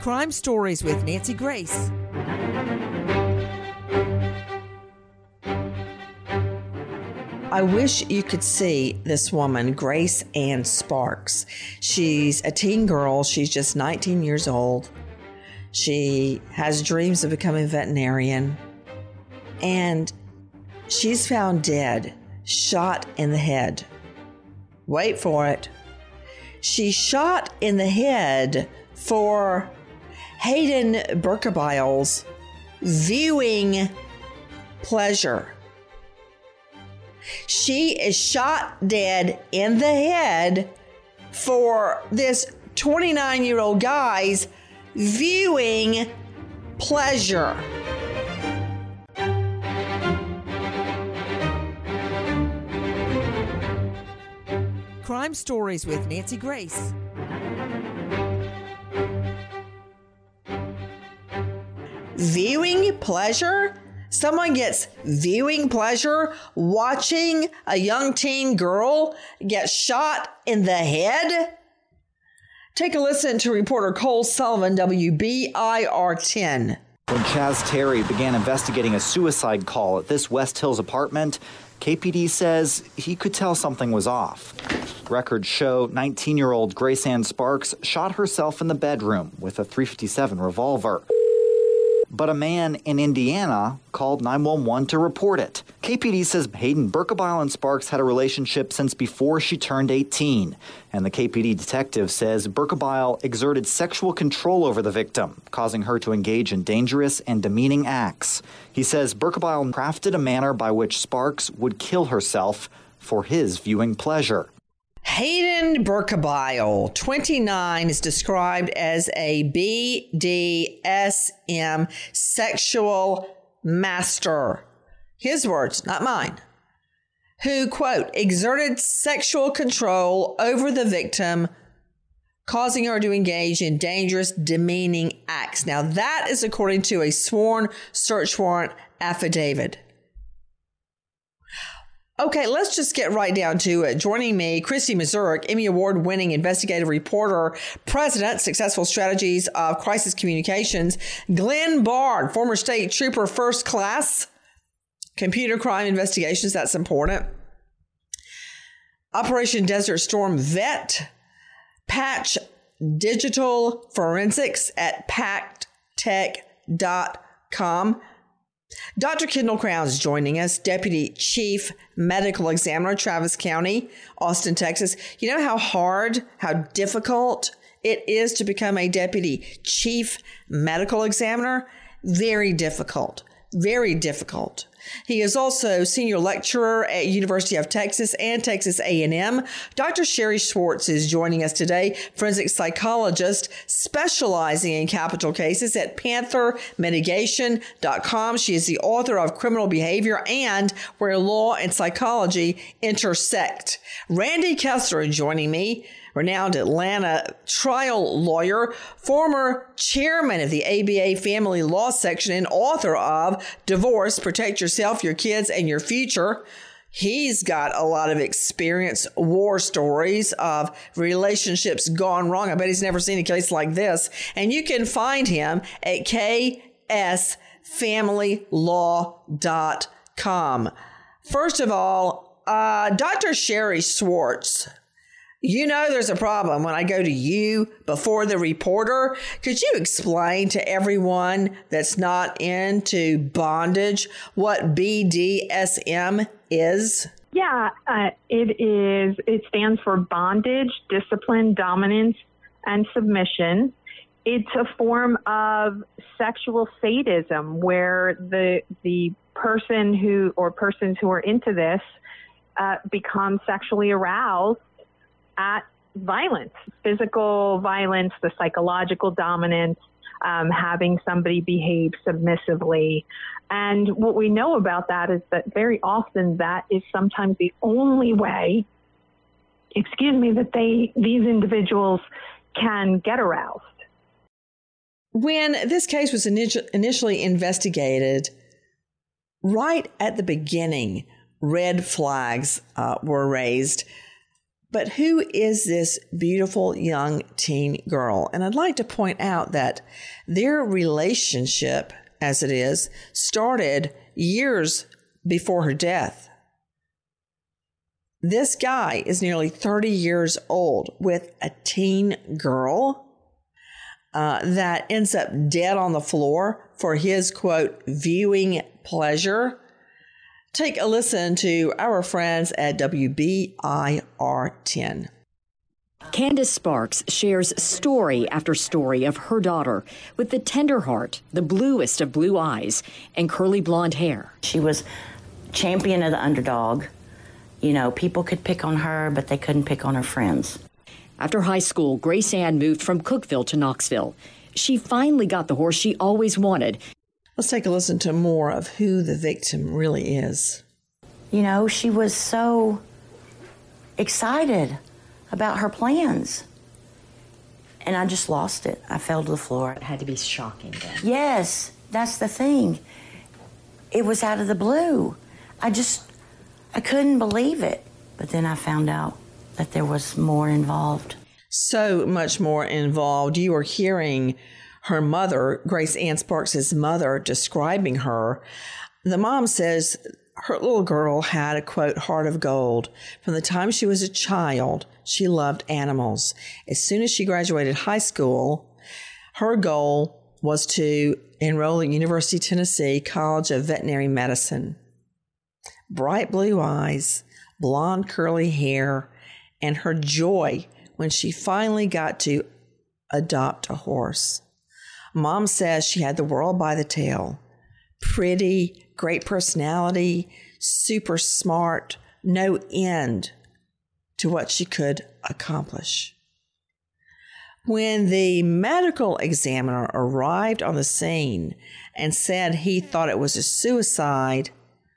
Crime Stories with Nancy Grace. I wish you could see this woman, Grace Ann Sparks. She's a teen girl. She's just 19 years old. She has dreams of becoming a veterinarian. And she's found dead, shot in the head. Wait for it. She's shot in the head for Hayden Berkebile's viewing pleasure. She is shot dead in the head for this 29 year old guy's viewing pleasure. Crime Stories with Nancy Grace. Viewing pleasure? Someone gets viewing pleasure watching a young teen girl get shot in the head? Take a listen to reporter Cole Sullivan, WBIR 10. When Chaz Terry began investigating a suicide call at this West Hills apartment, KPD says he could tell something was off. Records show 19 year old Grace Ann Sparks shot herself in the bedroom with a 357 revolver. But a man in Indiana called 911 to report it. KPD says Hayden Berkebile and Sparks had a relationship since before she turned 18. And the KPD detective says Berkebile exerted sexual control over the victim, causing her to engage in dangerous and demeaning acts. He says Berkebile crafted a manner by which Sparks would kill herself for his viewing pleasure. Hayden Berkebile, 29, is described as a BDSM sexual master. His words, not mine. Who, quote, exerted sexual control over the victim, causing her to engage in dangerous, demeaning acts. Now, that is according to a sworn search warrant affidavit. Okay, let's just get right down to it. Joining me, Christy Mazurek, Emmy Award winning investigative reporter, president, Successful Strategies of Crisis Communications, Glenn Bard, former state trooper first class, computer crime investigations, that's important. Operation Desert Storm vet, patch digital forensics at patctech.com. Dr. Kendall Crowns joining us, Deputy Chief Medical Examiner, Travis County, Austin, Texas. You know how hard, how difficult it is to become a Deputy Chief Medical Examiner? Very difficult. Very difficult. He is also senior lecturer at University of Texas and Texas A&M. Dr. Sherry Schwartz is joining us today, forensic psychologist specializing in capital cases at panthermitigation.com. She is the author of Criminal Behavior and Where Law and Psychology Intersect. Randy Kessler joining me, renowned Atlanta trial lawyer, former chairman of the ABA Family Law Section, and author of Divorce Protect Yourself, Your Kids, and Your Future. He's got a lot of experience, war stories of relationships gone wrong. I bet he's never seen a case like this. And you can find him at ksfamilylaw.com. First of all, uh, Dr. Sherry Schwartz you know, there's a problem when I go to you before the reporter. Could you explain to everyone that's not into bondage what BDSM is? Yeah, uh, it is. It stands for bondage, discipline, dominance, and submission. It's a form of sexual sadism where the the person who or persons who are into this uh, become sexually aroused at violence, physical violence, the psychological dominance, um, having somebody behave submissively. And what we know about that is that very often that is sometimes the only way, excuse me, that they these individuals can get aroused. When this case was initially investigated, right at the beginning, red flags uh, were raised but who is this beautiful young teen girl? And I'd like to point out that their relationship, as it is, started years before her death. This guy is nearly 30 years old with a teen girl uh, that ends up dead on the floor for his quote, viewing pleasure. Take a listen to our friends at WBIR 10. Candace Sparks shares story after story of her daughter with the tender heart, the bluest of blue eyes, and curly blonde hair. She was champion of the underdog. You know, people could pick on her, but they couldn't pick on her friends. After high school, Grace Ann moved from Cookeville to Knoxville. She finally got the horse she always wanted Let's take a listen to more of who the victim really is. You know, she was so excited about her plans. And I just lost it. I fell to the floor. It had to be shocking then. Yes, that's the thing. It was out of the blue. I just, I couldn't believe it. But then I found out that there was more involved. So much more involved. You are hearing her mother, Grace Ann Sparks' mother, describing her. The mom says her little girl had a quote, heart of gold. From the time she was a child, she loved animals. As soon as she graduated high school, her goal was to enroll at University of Tennessee College of Veterinary Medicine. Bright blue eyes, blonde curly hair, and her joy when she finally got to adopt a horse. Mom says she had the world by the tail. Pretty, great personality, super smart, no end to what she could accomplish. When the medical examiner arrived on the scene and said he thought it was a suicide,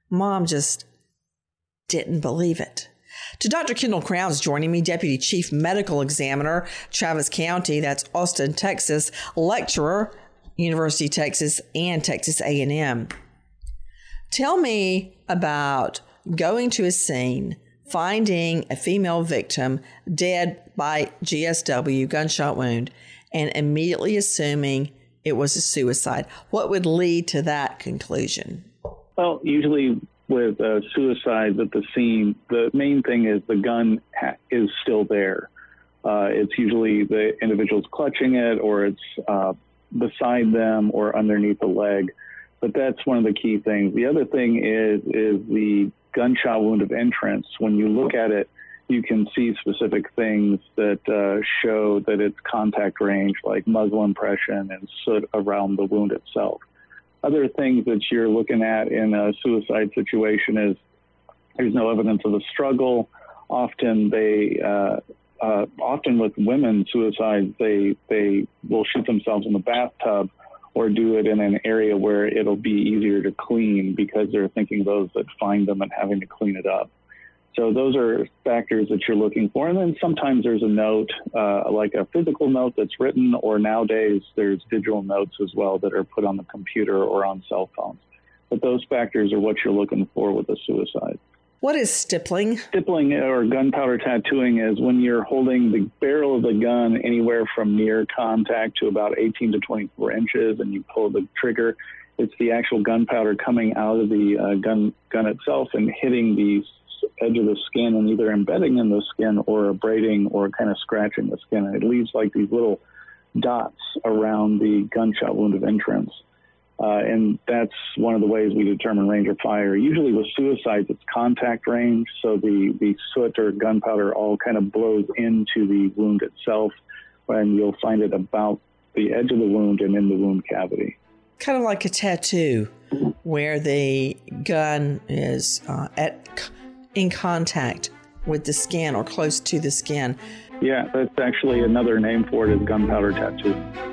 mom just didn't believe it. To Dr. Kendall Crowns joining me, Deputy Chief Medical Examiner, Travis County, that's Austin, Texas, lecturer, University of Texas and Texas A&M. Tell me about going to a scene, finding a female victim dead by GSW, gunshot wound, and immediately assuming it was a suicide. What would lead to that conclusion? Well, usually with uh, suicides at the scene, the main thing is the gun ha- is still there. Uh, it's usually the individual's clutching it, or it's uh, beside them, or underneath the leg. But that's one of the key things. The other thing is is the gunshot wound of entrance. When you look at it, you can see specific things that uh, show that it's contact range, like muzzle impression and soot around the wound itself. Other things that you're looking at in a suicide situation is there's no evidence of a struggle. Often they, uh, uh, often with women suicides, they they will shoot themselves in the bathtub or do it in an area where it'll be easier to clean because they're thinking those that find them and having to clean it up. So those are factors that you're looking for. And then sometimes there's a note, uh, like a physical note that's written, or nowadays there's digital notes as well that are put on the computer or on cell phones. But those factors are what you're looking for with a suicide. What is stippling? Stippling or gunpowder tattooing is when you're holding the barrel of the gun anywhere from near contact to about 18 to 24 inches and you pull the trigger. It's the actual gunpowder coming out of the uh, gun gun itself and hitting the edge of the skin and either embedding in the skin or abrading or kind of scratching the skin. And it leaves like these little dots around the gunshot wound of entrance. Uh, and that's one of the ways we determine range of fire. Usually with suicides, it's contact range, so the, the soot or gunpowder all kind of blows into the wound itself, and you'll find it about the edge of the wound and in the wound cavity. Kind of like a tattoo, where the gun is uh, at in contact with the skin or close to the skin. Yeah, that's actually another name for it is gunpowder tattoo.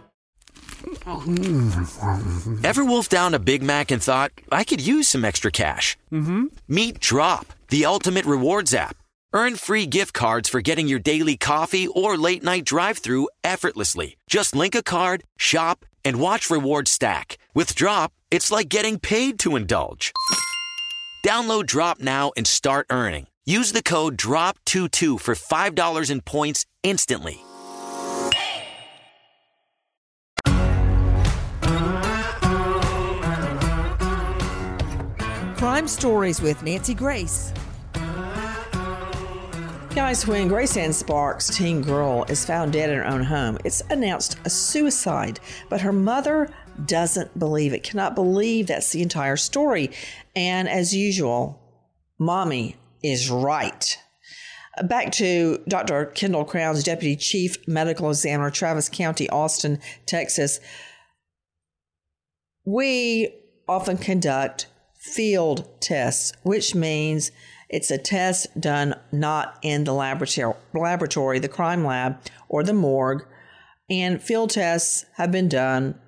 Ever wolfed down a Big Mac and thought, I could use some extra cash? Mm-hmm. Meet Drop, the ultimate rewards app. Earn free gift cards for getting your daily coffee or late night drive through effortlessly. Just link a card, shop, and watch rewards stack. With Drop, it's like getting paid to indulge. Download Drop now and start earning. Use the code DROP22 for $5 in points instantly. Crime Stories with Nancy Grace. Guys, when Grace Ann Sparks, teen girl, is found dead in her own home, it's announced a suicide, but her mother doesn't believe it, cannot believe that's the entire story. And as usual, mommy is right. Back to Dr. Kendall Crowns, Deputy Chief Medical Examiner, Travis County, Austin, Texas. We often conduct field tests, which means it's a test done not in the laboratory, the crime lab, or the morgue. And field tests have been done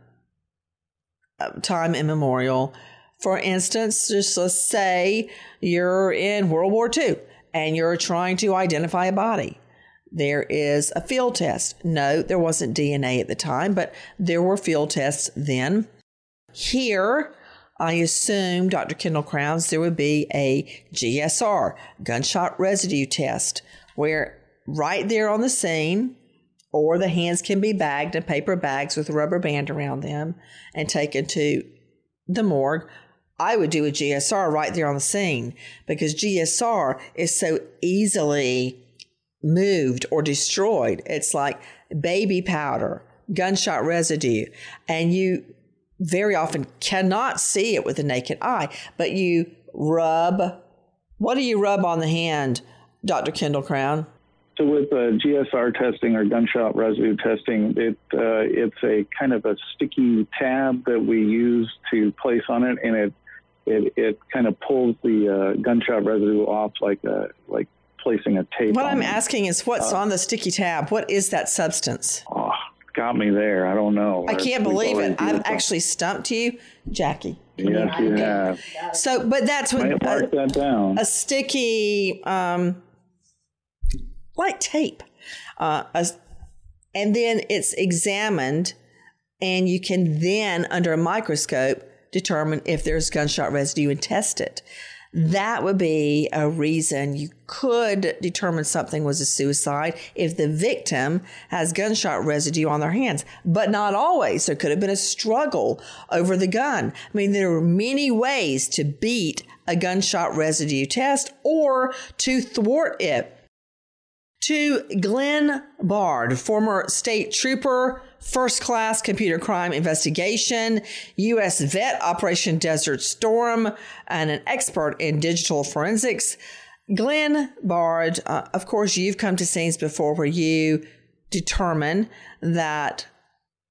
uh, time immemorial. For instance, just let's say you're in World War II and you're trying to identify a body. There is a field test. No, there wasn't DNA at the time, but there were field tests then. Here, I assume, Dr. Kendall Crowns, there would be a GSR, gunshot residue test, where right there on the scene, or the hands can be bagged in paper bags with a rubber band around them and taken to the morgue. I would do a GSR right there on the scene because GSR is so easily moved or destroyed. It's like baby powder, gunshot residue, and you very often cannot see it with the naked eye, but you rub. What do you rub on the hand, Dr. Kendall Crown? So with uh, GSR testing or gunshot residue testing, it uh, it's a kind of a sticky tab that we use to place on it, and it it, it kind of pulls the uh, gunshot residue off like a like placing a tape. What I'm it. asking is, what's Uh, on the sticky tab? What is that substance? Oh, got me there. I don't know. I can't We've believe it. I've actually stumped you, Jackie. Yes, you have. So, but that's what Might mark that down. a sticky, um, like tape, uh, a, and then it's examined, and you can then, under a microscope, determine if there's gunshot residue and test it. That would be a reason you could determine something was a suicide if the victim has gunshot residue on their hands, but not always. There could have been a struggle over the gun. I mean, there are many ways to beat a gunshot residue test or to thwart it. To Glenn Bard, former state trooper, First Class Computer Crime Investigation, U.S. Vet Operation Desert Storm, and an expert in digital forensics. Glenn Bard, uh, of course, you've come to scenes before where you determine that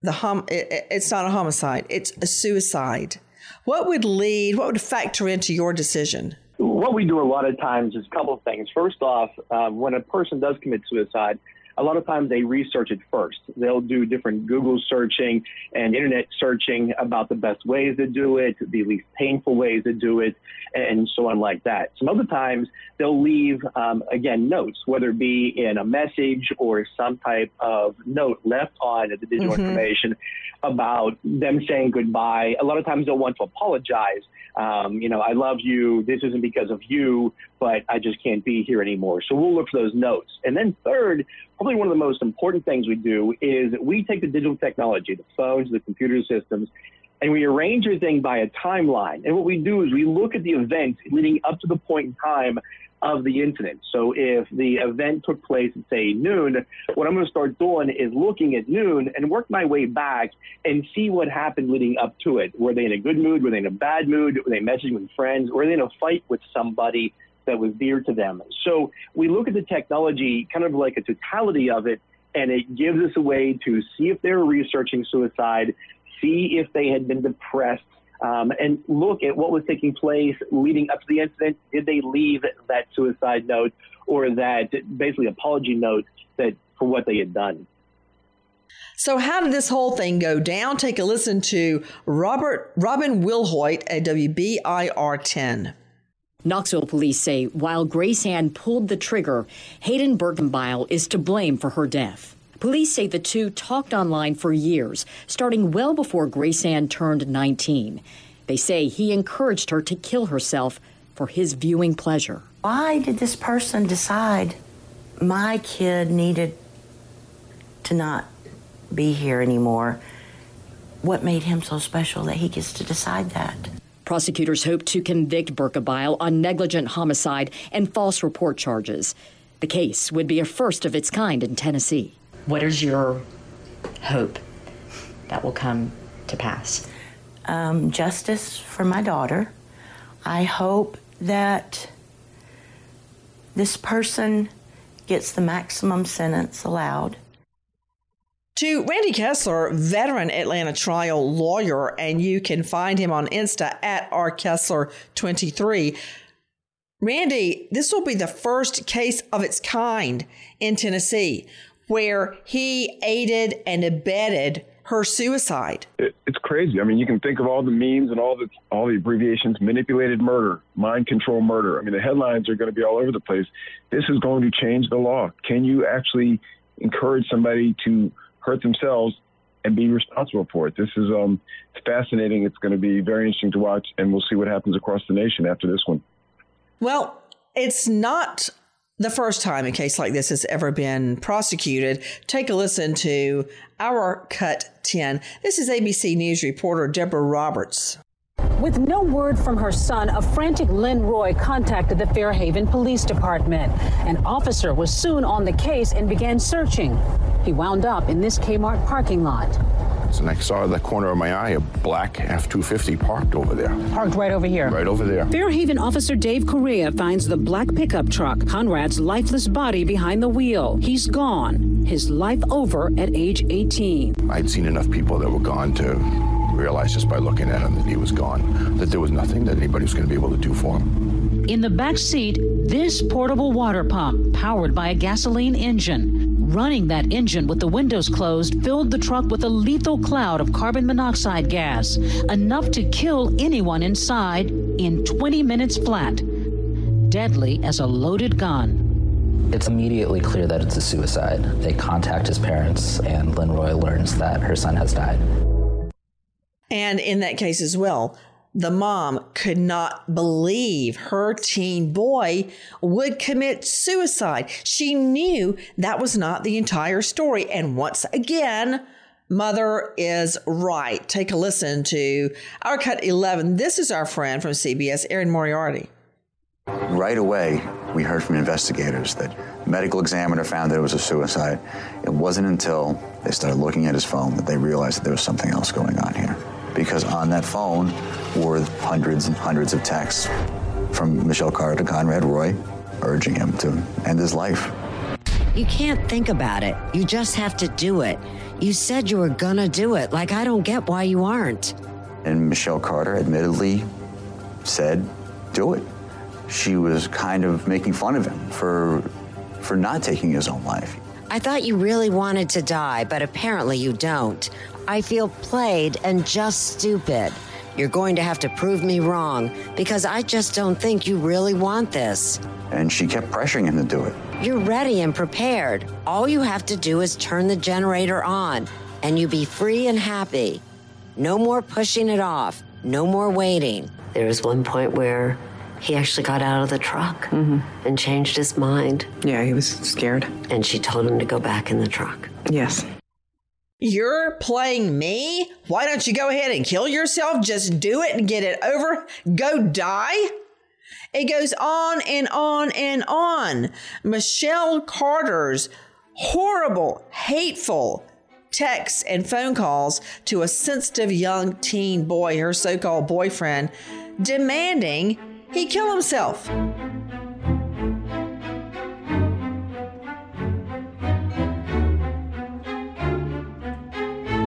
the hom- it, it's not a homicide, it's a suicide. What would lead, what would factor into your decision? What we do a lot of times is a couple of things. First off, uh, when a person does commit suicide, a lot of times they research it first. They'll do different Google searching and internet searching about the best ways to do it, the least painful ways to do it, and so on like that. Some other times they'll leave, um, again, notes, whether it be in a message or some type of note left on the digital mm-hmm. information about them saying goodbye. A lot of times they'll want to apologize. Um, you know, I love you. This isn't because of you, but I just can't be here anymore. So we'll look for those notes. And then third, probably one of the most important things we do is we take the digital technology, the phones, the computer systems, and we arrange everything by a timeline. And what we do is we look at the events leading up to the point in time of the incident. So if the event took place at say noon, what I'm going to start doing is looking at noon and work my way back and see what happened leading up to it. Were they in a good mood? Were they in a bad mood? Were they messaging with friends? Were they in a fight with somebody that was dear to them? So we look at the technology kind of like a totality of it, and it gives us a way to see if they're researching suicide, see if they had been depressed, um, and look at what was taking place leading up to the incident. Did they leave that suicide note or that basically apology note that for what they had done? So, how did this whole thing go down? Take a listen to Robert Robin Wilhoit at WBIR 10. Knoxville police say while Grace Ann pulled the trigger, Hayden Berkebile is to blame for her death. Police say the two talked online for years, starting well before Grace Ann turned 19. They say he encouraged her to kill herself for his viewing pleasure. Why did this person decide my kid needed to not be here anymore? What made him so special that he gets to decide that? Prosecutors hope to convict Berkebile on negligent homicide and false report charges. The case would be a first of its kind in Tennessee. What is your hope that will come to pass? Um, justice for my daughter. I hope that this person gets the maximum sentence allowed. To Randy Kessler, veteran Atlanta trial lawyer, and you can find him on Insta at rkessler23. Randy, this will be the first case of its kind in Tennessee where he aided and abetted her suicide. It, it's crazy. I mean, you can think of all the memes and all the all the abbreviations: manipulated murder, mind control murder. I mean, the headlines are going to be all over the place. This is going to change the law. Can you actually encourage somebody to hurt themselves and be responsible for it? This is um, it's fascinating. It's going to be very interesting to watch, and we'll see what happens across the nation after this one. Well, it's not the first time a case like this has ever been prosecuted. Take a listen to our Cut 10. This is ABC News reporter Deborah Roberts. With no word from her son, a frantic Lynn Roy contacted the Fairhaven Police Department. An officer was soon on the case and began searching. He wound up in this Kmart parking lot. And I saw the corner of my eye a black F 250 parked over there. Parked right over here? Right over there. Fairhaven officer Dave Correa finds the black pickup truck, Conrad's lifeless body behind the wheel. He's gone. His life over at age 18. I'd seen enough people that were gone to realize just by looking at him that he was gone, that there was nothing that anybody was going to be able to do for him. In the back seat, this portable water pump powered by a gasoline engine. Running that engine with the windows closed filled the truck with a lethal cloud of carbon monoxide gas, enough to kill anyone inside in 20 minutes flat. Deadly as a loaded gun. It's immediately clear that it's a suicide. They contact his parents, and Lynn Roy learns that her son has died. And in that case as well, the mom could not believe her teen boy would commit suicide. She knew that was not the entire story. And once again, mother is right. Take a listen to our cut 11. This is our friend from CBS, Erin Moriarty. Right away, we heard from investigators that Medical examiner found that it was a suicide. It wasn't until they started looking at his phone that they realized that there was something else going on here. Because on that phone were hundreds and hundreds of texts from Michelle Carter to Conrad Roy urging him to end his life. You can't think about it. You just have to do it. You said you were gonna do it. Like, I don't get why you aren't. And Michelle Carter admittedly said, do it. She was kind of making fun of him for, for not taking his own life. I thought you really wanted to die, but apparently you don't. I feel played and just stupid. You're going to have to prove me wrong because I just don't think you really want this. And she kept pressuring him to do it. You're ready and prepared. All you have to do is turn the generator on, and you'll be free and happy. No more pushing it off. No more waiting. There was one point where he actually got out of the truck mm-hmm. and changed his mind. Yeah, he was scared. And she told him to go back in the truck. Yes. You're playing me? Why don't you go ahead and kill yourself? Just do it and get it over. Go die? It goes on and on and on. Michelle Carter's horrible, hateful texts and phone calls to a sensitive young teen boy, her so called boyfriend, demanding he kill himself.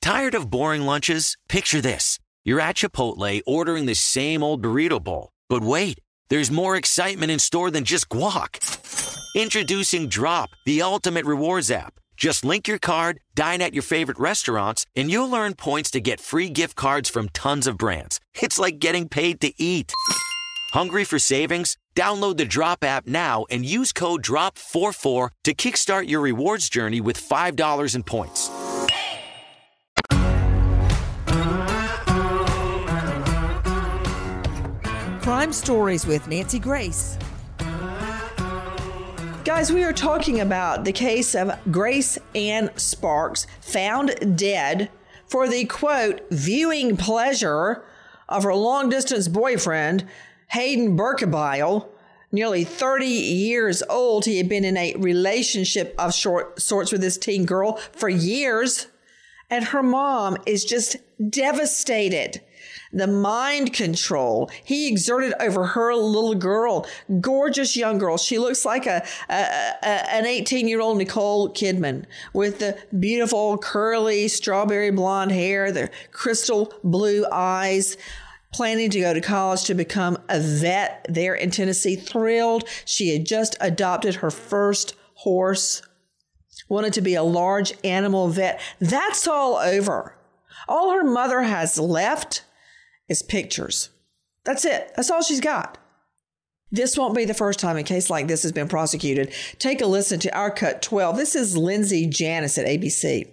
Tired of boring lunches? Picture this. You're at Chipotle ordering the same old burrito bowl. But wait, there's more excitement in store than just guac. Introducing Drop, the ultimate rewards app. Just link your card, dine at your favorite restaurants, and you'll earn points to get free gift cards from tons of brands. It's like getting paid to eat. Hungry for savings? Download the Drop app now and use code DROP44 to kickstart your rewards journey with $5 in points. Crime Stories with Nancy Grace. Guys, we are talking about the case of Grace Ann Sparks, found dead for the quote, viewing pleasure of her long distance boyfriend, Hayden Berkebile. Nearly 30 years old, he had been in a relationship of short sorts with this teen girl for years. And her mom is just devastated the mind control he exerted over her little girl, gorgeous young girl. She looks like a, a, a an 18 year old Nicole Kidman with the beautiful curly strawberry blonde hair, the crystal blue eyes. Planning to go to college to become a vet there in Tennessee. Thrilled. She had just adopted her first horse. Wanted to be a large animal vet. That's all over. All her mother has left is pictures. That's it. That's all she's got. This won't be the first time a case like this has been prosecuted. Take a listen to our cut 12. This is Lindsay Janis at ABC.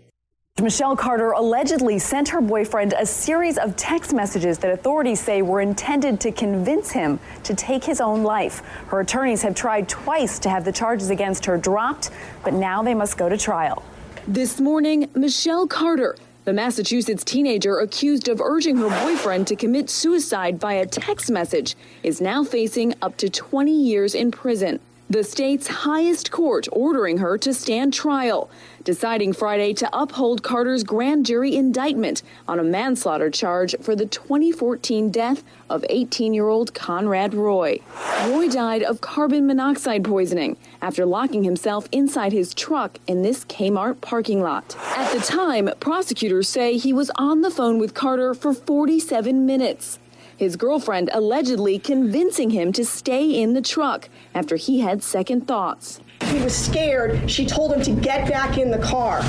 Michelle Carter allegedly sent her boyfriend a series of text messages that authorities say were intended to convince him to take his own life. Her attorneys have tried twice to have the charges against her dropped, but now they must go to trial. This morning, Michelle Carter, the Massachusetts teenager accused of urging her boyfriend to commit suicide via text message, is now facing up to 20 years in prison. The state's highest court ordering her to stand trial, deciding Friday to uphold Carter's grand jury indictment on a manslaughter charge for the 2014 death of 18 year old Conrad Roy. Roy died of carbon monoxide poisoning after locking himself inside his truck in this Kmart parking lot. At the time, prosecutors say he was on the phone with Carter for 47 minutes his girlfriend allegedly convincing him to stay in the truck after he had second thoughts. He was scared. She told him to get back in the car.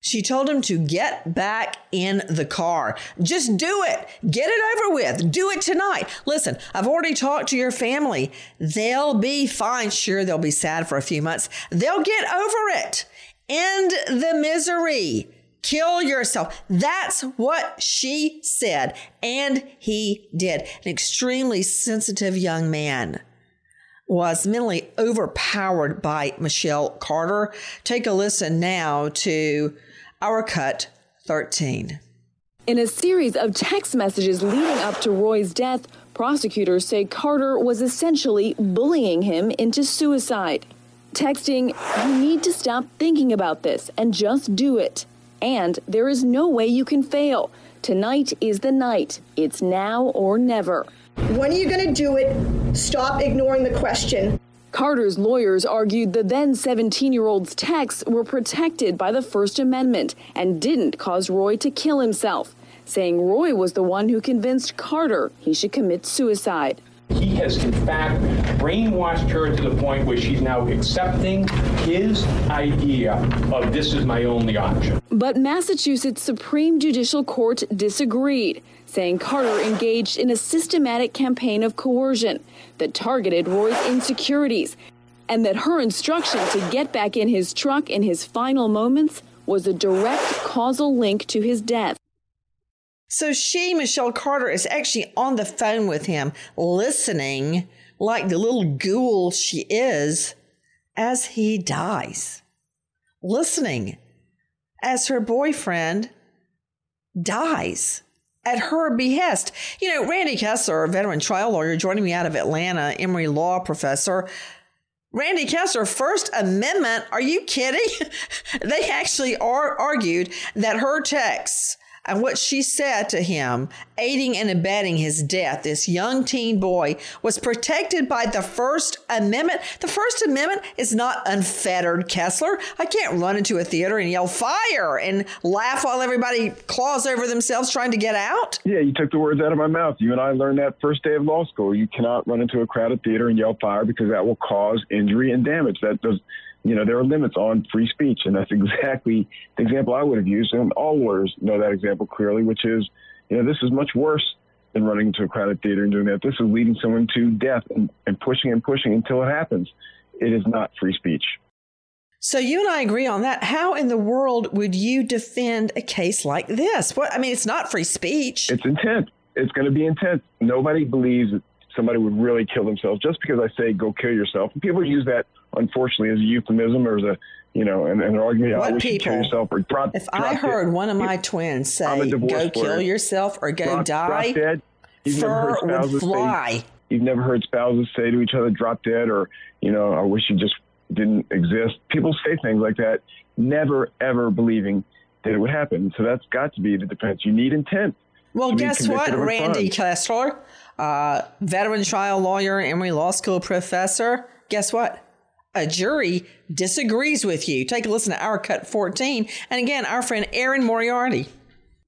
She She told him to get back in the car. Just do it. Get it over with. Do it tonight. Listen, I've already talked to your family. They'll be fine. Sure, they'll be sad for a few months. They'll get over it. End the misery. Kill yourself. That's what she said. And he did. An extremely sensitive young man was mentally overpowered by Michelle Carter. Take a listen now to our cut 13. In a series of text messages leading up to Roy's death, prosecutors say Carter was essentially bullying him into suicide. Texting, You need to stop thinking about this and just do it. And there is no way you can fail. Tonight is the night. It's now or never. When are you going to do it? Stop ignoring the question. Carter's lawyers argued the then 17 year old's texts were protected by the First Amendment and didn't cause Roy to kill himself, saying Roy was the one who convinced Carter he should commit suicide. He has, in fact, brainwashed her to the point where she's now accepting his idea of this is my only option. But Massachusetts Supreme Judicial Court disagreed, saying Carter engaged in a systematic campaign of coercion that targeted Roy's insecurities, and that her instruction to get back in his truck in his final moments was a direct causal link to his death. So she, Michelle Carter, is actually on the phone with him, listening like the little ghoul she is as he dies. Listening as her boyfriend dies at her behest. You know, Randy Kessler, a veteran trial lawyer joining me out of Atlanta, Emory Law professor. Randy Kessler, First Amendment, are you kidding? they actually are argued that her texts and what she said to him, aiding and abetting his death, this young teen boy, was protected by the First Amendment. The First Amendment is not unfettered, Kessler. I can't run into a theater and yell fire and laugh while everybody claws over themselves trying to get out. Yeah, you took the words out of my mouth. You and I learned that first day of law school. You cannot run into a crowded theater and yell fire because that will cause injury and damage. That does you know, there are limits on free speech. And that's exactly the example I would have used. And all lawyers know that example clearly, which is, you know, this is much worse than running into a crowded theater and doing that. This is leading someone to death and, and pushing and pushing until it happens. It is not free speech. So you and I agree on that. How in the world would you defend a case like this? What I mean, it's not free speech. It's intent. It's going to be intent. Nobody believes that somebody would really kill themselves just because I say go kill yourself. And people use that unfortunately as a euphemism or as a you know an, an argument. What I wish people? you kill yourself or drop. If drop I heard dead. one of my twins say go lawyer. kill yourself or go drop, die, drop dead. You've never heard fur would spouses fly. Say, you've never heard spouses say to each other, "Drop dead," or you know, "I wish you just didn't exist." People say things like that, never ever believing that it would happen. So that's got to be the defense. You need intent. Well, guess what, Randy. Kessler, uh, veteran trial lawyer, Emory Law School professor. Guess what? A jury disagrees with you. Take a listen to our cut 14. And again, our friend Erin Moriarty.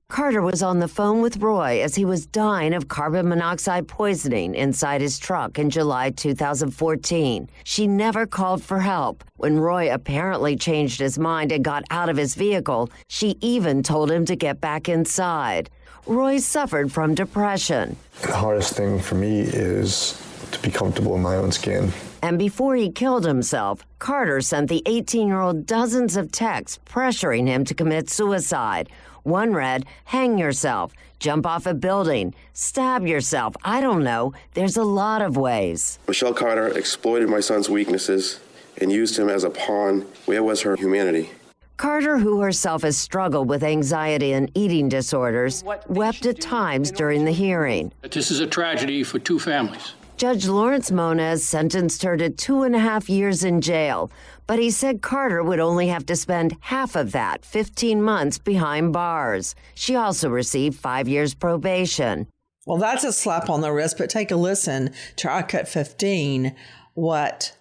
Carter was on the phone with Roy as he was dying of carbon monoxide poisoning inside his truck in July 2014. She never called for help. When Roy apparently changed his mind and got out of his vehicle, she even told him to get back inside. Roy suffered from depression. The hardest thing for me is to be comfortable in my own skin. And before he killed himself, Carter sent the 18 year old dozens of texts pressuring him to commit suicide. One read, Hang yourself, jump off a building, stab yourself. I don't know. There's a lot of ways. Michelle Carter exploited my son's weaknesses and used him as a pawn. Where was her humanity? Carter, who herself has struggled with anxiety and eating disorders, wept at times during the hearing. This is a tragedy for two families. Judge Lawrence Moniz sentenced her to two and a half years in jail, but he said Carter would only have to spend half of that, 15 months, behind bars. She also received five years probation. Well, that's a slap on the wrist, but take a listen to our cut 15, what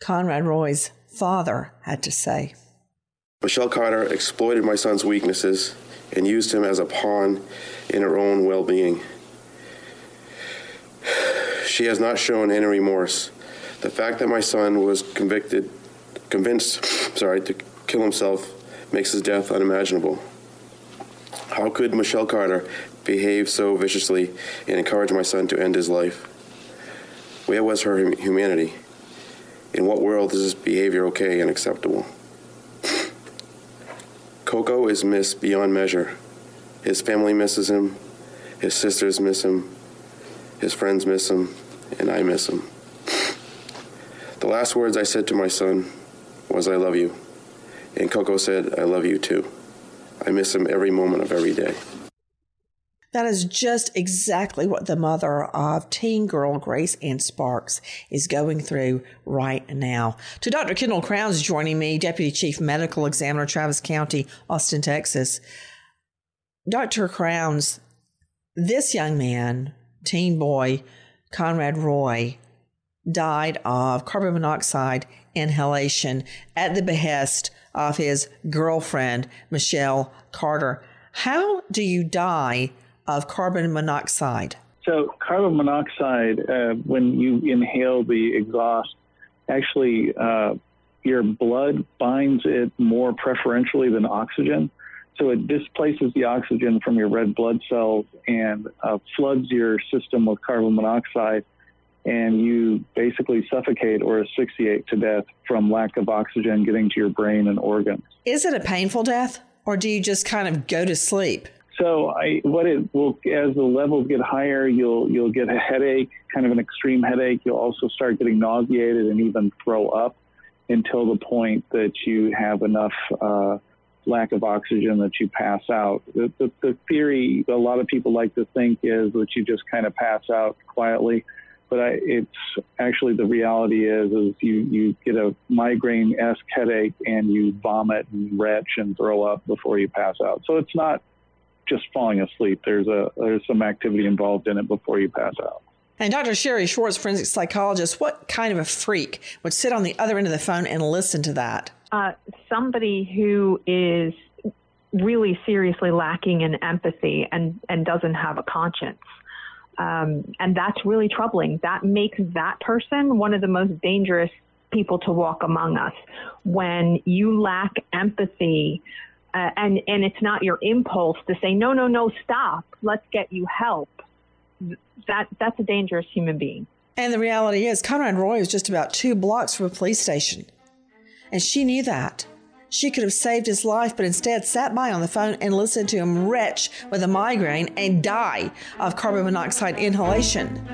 Conrad Roy's father had to say. Michelle Carter exploited my son's weaknesses and used him as a pawn in her own well being. She has not shown any remorse. The fact that my son was convicted, convinced, sorry, to kill himself makes his death unimaginable. How could Michelle Carter behave so viciously and encourage my son to end his life? Where was her humanity? In what world is this behavior okay and acceptable? Coco is missed beyond measure. His family misses him, his sisters miss him, his friends miss him, and I miss him. The last words I said to my son was, I love you. And Coco said, I love you too. I miss him every moment of every day. That is just exactly what the mother of teen girl Grace Ann Sparks is going through right now. To Dr. Kendall Crowns joining me, Deputy Chief Medical Examiner, Travis County, Austin, Texas. Dr. Crowns, this young man, teen boy, Conrad Roy, died of carbon monoxide inhalation at the behest of his girlfriend, Michelle Carter. How do you die of carbon monoxide? So, carbon monoxide, uh, when you inhale the exhaust, actually uh, your blood binds it more preferentially than oxygen. So, it displaces the oxygen from your red blood cells and uh, floods your system with carbon monoxide, and you basically suffocate or asphyxiate to death from lack of oxygen getting to your brain and organs. Is it a painful death, or do you just kind of go to sleep? So I, what it will, as the levels get higher, you'll you'll get a headache, kind of an extreme headache. You'll also start getting nauseated and even throw up until the point that you have enough uh, lack of oxygen that you pass out. The, the, the theory a lot of people like to think is that you just kind of pass out quietly, but I, it's actually the reality is is you you get a migraine esque headache and you vomit and retch and throw up before you pass out. So it's not just falling asleep. There's a there's some activity involved in it before you pass out. And Dr. Sherry Schwartz, forensic psychologist, what kind of a freak would sit on the other end of the phone and listen to that? Uh, somebody who is really seriously lacking in empathy and, and doesn't have a conscience. Um, and that's really troubling. That makes that person one of the most dangerous people to walk among us. When you lack empathy, uh, and and it's not your impulse to say no no no stop let's get you help that that's a dangerous human being and the reality is conrad roy is just about two blocks from a police station and she knew that she could have saved his life but instead sat by on the phone and listened to him retch with a migraine and die of carbon monoxide inhalation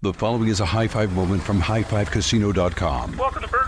The following is a high five moment from highfivecasino.com. Welcome to Burger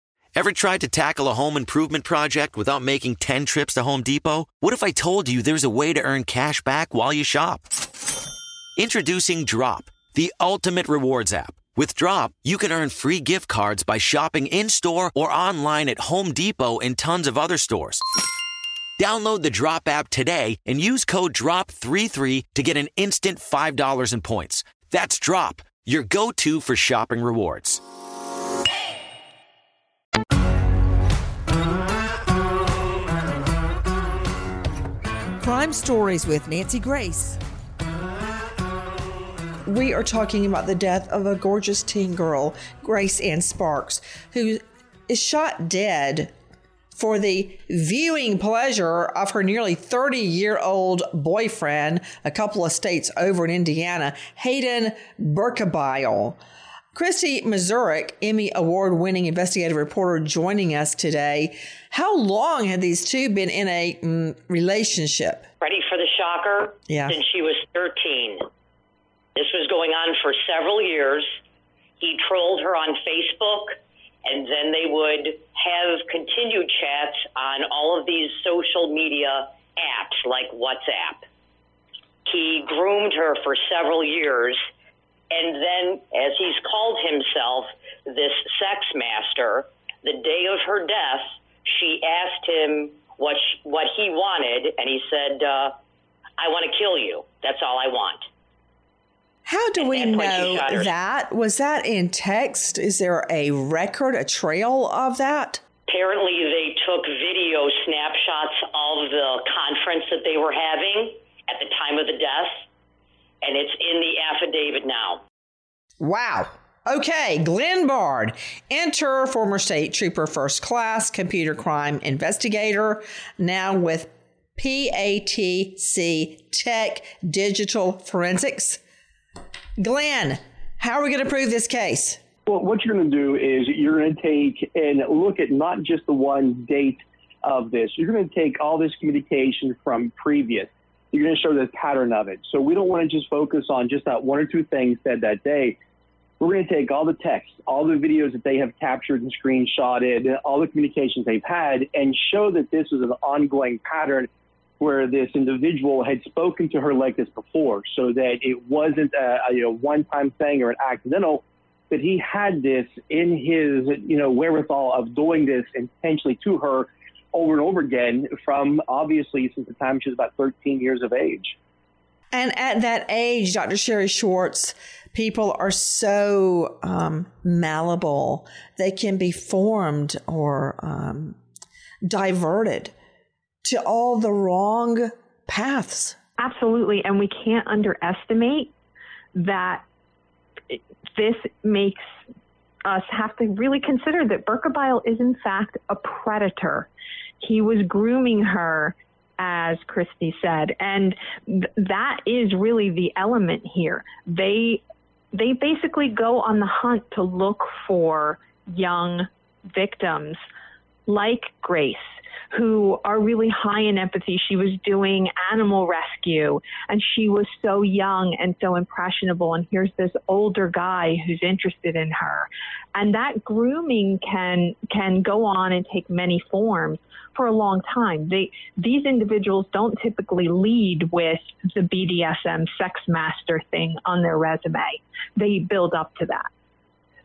Ever tried to tackle a home improvement project without making 10 trips to Home Depot? What if I told you there's a way to earn cash back while you shop? Introducing Drop, the ultimate rewards app. With Drop, you can earn free gift cards by shopping in store or online at Home Depot and tons of other stores. Download the Drop app today and use code DROP33 to get an instant $5 in points. That's Drop, your go to for shopping rewards. Crime Stories with Nancy Grace. We are talking about the death of a gorgeous teen girl, Grace Ann Sparks, who is shot dead for the viewing pleasure of her nearly 30 year old boyfriend, a couple of states over in Indiana, Hayden Berkebile. Christy Mazurek, Emmy Award winning investigative reporter, joining us today. How long had these two been in a mm, relationship? Ready for the shocker? Yeah. Since she was 13. This was going on for several years. He trolled her on Facebook, and then they would have continued chats on all of these social media apps like WhatsApp. He groomed her for several years and then, as he's called himself, this sex master, The day of her death, she asked him what sh what he wanted, and he said, uh, "I want to kill you. That's all I want." How do we know that? Was that in text? Is there a record, a trail of that? Apparently, they took video snapshots of the conference that they were having at the time of the death, and it's in the affidavit now. Wow. Okay, Glenn Bard, enter former state trooper first class computer crime investigator, now with PATC Tech Digital Forensics. Glenn, how are we going to prove this case? Well, what you're going to do is you're going to take and look at not just the one date of this. You're going to take all this communication from previous. You're going to show the pattern of it. So we don't want to just focus on just that one or two things said that day. We're going to take all the text, all the videos that they have captured and screenshotted, all the communications they've had, and show that this is an ongoing pattern where this individual had spoken to her like this before, so that it wasn't a, a you know one-time thing or an accidental, that he had this in his you know wherewithal of doing this intentionally to her over and over again from obviously since the time she was about 13 years of age. And at that age, Dr. Sherry Schwartz, people are so um, malleable. They can be formed or um, diverted to all the wrong paths. Absolutely. And we can't underestimate that this makes us have to really consider that Berkebile is, in fact, a predator. He was grooming her as Christy said. And th- that is really the element here. They they basically go on the hunt to look for young victims like Grace who are really high in empathy. She was doing animal rescue and she was so young and so impressionable. And here's this older guy who's interested in her. And that grooming can, can go on and take many forms for a long time. They, these individuals don't typically lead with the BDSM sex master thing on their resume. They build up to that.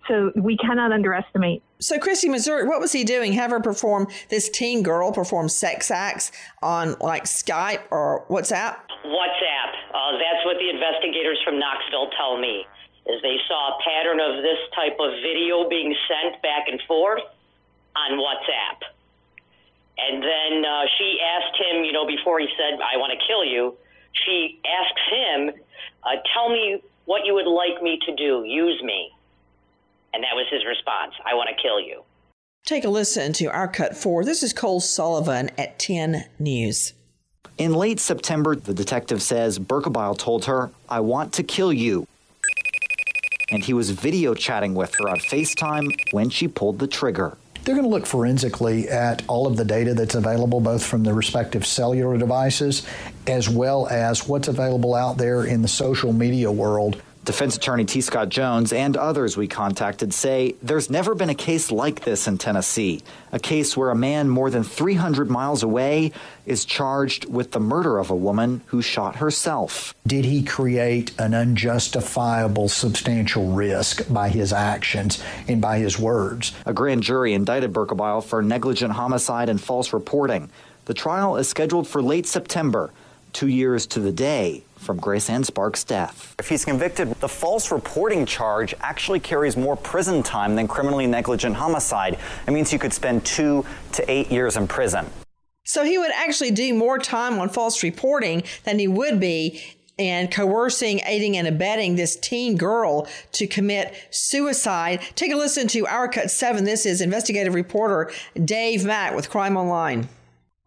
So we cannot underestimate. So Christy Mazurek, what was he doing? Have her perform this teen girl perform sex acts on like Skype or WhatsApp? WhatsApp. Uh, that's what the investigators from Knoxville tell me. Is they saw a pattern of this type of video being sent back and forth on WhatsApp. And then uh, she asked him, you know, before he said, I want to kill you, she asks him, uh, Tell me what you would like me to do. Use me. And that was his response I want to kill you. Take a listen to our cut four. This is Cole Sullivan at 10 News. In late September, the detective says Berkebile told her, I want to kill you. And he was video chatting with her on FaceTime when she pulled the trigger. They're going to look forensically at all of the data that's available, both from the respective cellular devices as well as what's available out there in the social media world Defense attorney T. Scott Jones and others we contacted say there's never been a case like this in Tennessee, a case where a man more than 300 miles away is charged with the murder of a woman who shot herself. Did he create an unjustifiable substantial risk by his actions and by his words? A grand jury indicted Berkebile for negligent homicide and false reporting. The trial is scheduled for late September, two years to the day from Grace Ann Sparks' death. If he's convicted, the false reporting charge actually carries more prison time than criminally negligent homicide. It means you could spend two to eight years in prison. So he would actually do more time on false reporting than he would be in coercing, aiding, and abetting this teen girl to commit suicide. Take a listen to Our Cut 7. This is investigative reporter Dave Mack with Crime Online.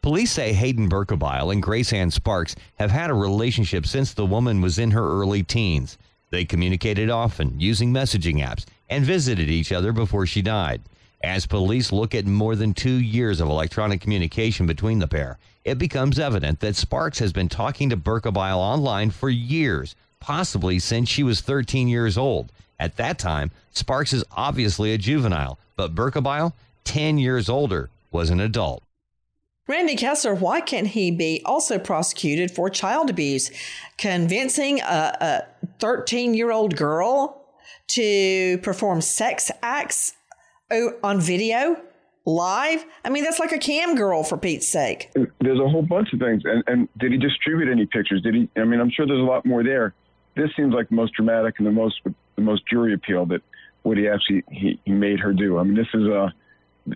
Police say Hayden Berkebile and Grace Ann Sparks have had a relationship since the woman was in her early teens. They communicated often using messaging apps and visited each other before she died. As police look at more than two years of electronic communication between the pair, it becomes evident that Sparks has been talking to Berkebile online for years, possibly since she was 13 years old. At that time, Sparks is obviously a juvenile, but Berkebile, 10 years older, was an adult. Randy Kessler, why can't he be also prosecuted for child abuse? Convincing a 13 year old girl to perform sex acts on video? live? I mean, that's like a cam girl for Pete's sake. There's a whole bunch of things. And, and did he distribute any pictures? Did he? I mean, I'm sure there's a lot more there. This seems like the most dramatic and the most the most jury appeal that what he actually he, he made her do. I mean, this is a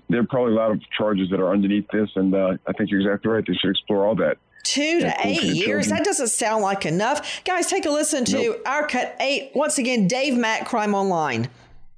there are probably a lot of charges that are underneath this, and uh, I think you're exactly right. They should explore all that. Two to eight years. That doesn't sound like enough. Guys, take a listen to nope. our cut eight. Once again, Dave Mack, Crime Online.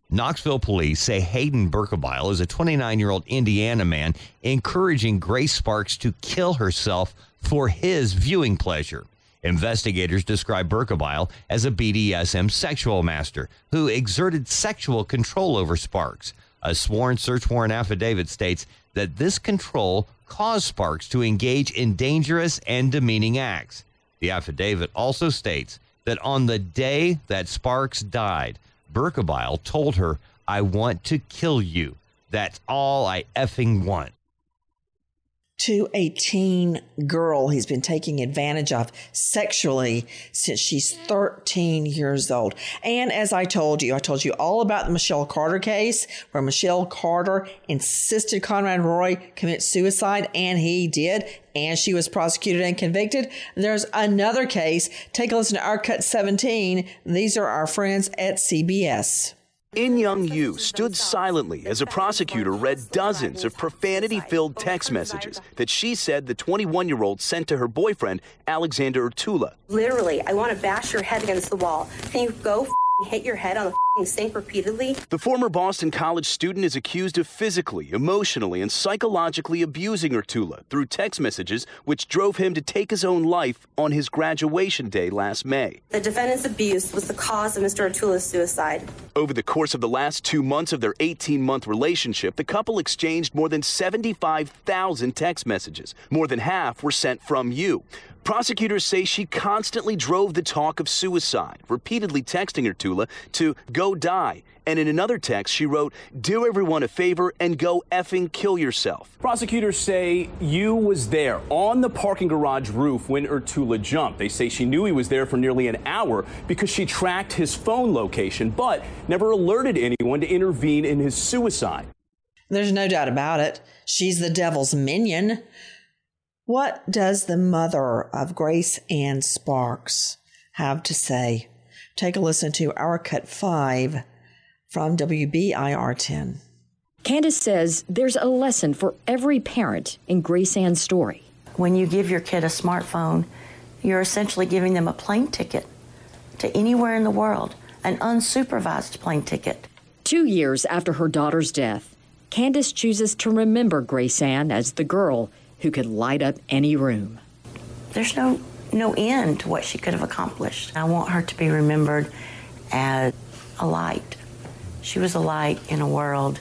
Knoxville police say Hayden Berkebile is a 29 year old Indiana man encouraging Grace Sparks to kill herself for his viewing pleasure. Investigators describe Berkebile as a BDSM sexual master who exerted sexual control over Sparks. A sworn search warrant affidavit states that this control caused Sparks to engage in dangerous and demeaning acts. The affidavit also states that on the day that Sparks died, Berkebile told her, I want to kill you. That's all I effing want to a teen girl he's been taking advantage of sexually since she's 13 years old. And as I told you, I told you all about the Michelle Carter case where Michelle Carter insisted Conrad Roy commit suicide and he did. And she was prosecuted and convicted. There's another case. Take a listen to our cut 17. These are our friends at CBS. Inyoung You stood silently as a prosecutor read dozens of profanity filled text messages that she said the 21 year old sent to her boyfriend, Alexander Urtula. Literally, I want to bash your head against the wall. Can you go hit your head on the sink repeatedly. The former Boston College student is accused of physically, emotionally, and psychologically abusing Urtula through text messages, which drove him to take his own life on his graduation day last May. The defendant's abuse was the cause of Mr. Urtula's suicide. Over the course of the last two months of their 18 month relationship, the couple exchanged more than 75,000 text messages. More than half were sent from you. Prosecutors say she constantly drove the talk of suicide, repeatedly texting Urtula to go die. And in another text, she wrote, Do everyone a favor and go effing kill yourself. Prosecutors say you was there on the parking garage roof when Urtula jumped. They say she knew he was there for nearly an hour because she tracked his phone location, but never alerted anyone to intervene in his suicide. There's no doubt about it. She's the devil's minion. What does the mother of Grace Ann Sparks have to say? Take a listen to our cut five from WBIR 10. Candace says there's a lesson for every parent in Grace Ann's story. When you give your kid a smartphone, you're essentially giving them a plane ticket to anywhere in the world, an unsupervised plane ticket. Two years after her daughter's death, Candace chooses to remember Grace Ann as the girl who could light up any room. There's no no end to what she could have accomplished. I want her to be remembered as a light. She was a light in a world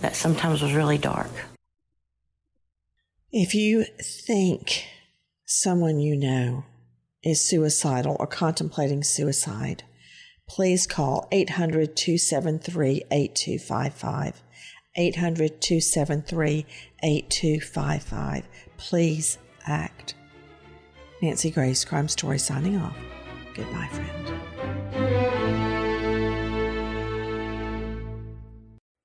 that sometimes was really dark. If you think someone you know is suicidal or contemplating suicide, please call 800 273 8255. 800 273 8255. Please act. Nancy Grace, Crime Story signing off. Goodbye, friend.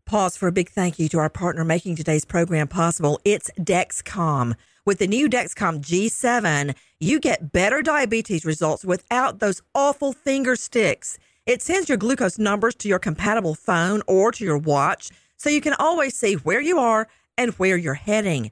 Pause for a big thank you to our partner making today's program possible. It's Dexcom. With the new Dexcom G7, you get better diabetes results without those awful finger sticks. It sends your glucose numbers to your compatible phone or to your watch so you can always see where you are and where you're heading.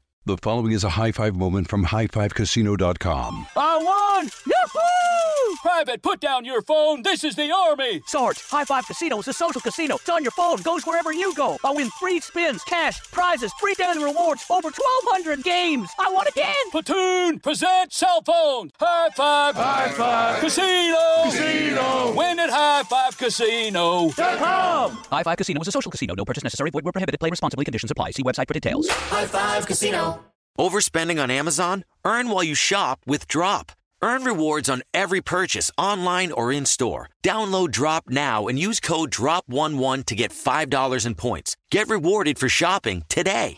The following is a high five moment from highfivecasino.com. I won! Yahoo! Private, put down your phone. This is the Army. Sarge, High Five Casino is a social casino. It's on your phone, goes wherever you go. I win free spins, cash, prizes, free daily rewards, over 1,200 games. I won again. Platoon, present cell phone. High Five. High Five. Casino. Casino. Win it high High Five Casino.com. High Five Casino is a social casino. No purchase necessary. Void where prohibited. Play responsibly. Conditions apply. See website for details. High Five Casino. Overspending on Amazon? Earn while you shop with Drop. Earn rewards on every purchase online or in store. Download Drop now and use code DROP11 to get $5 in points. Get rewarded for shopping today.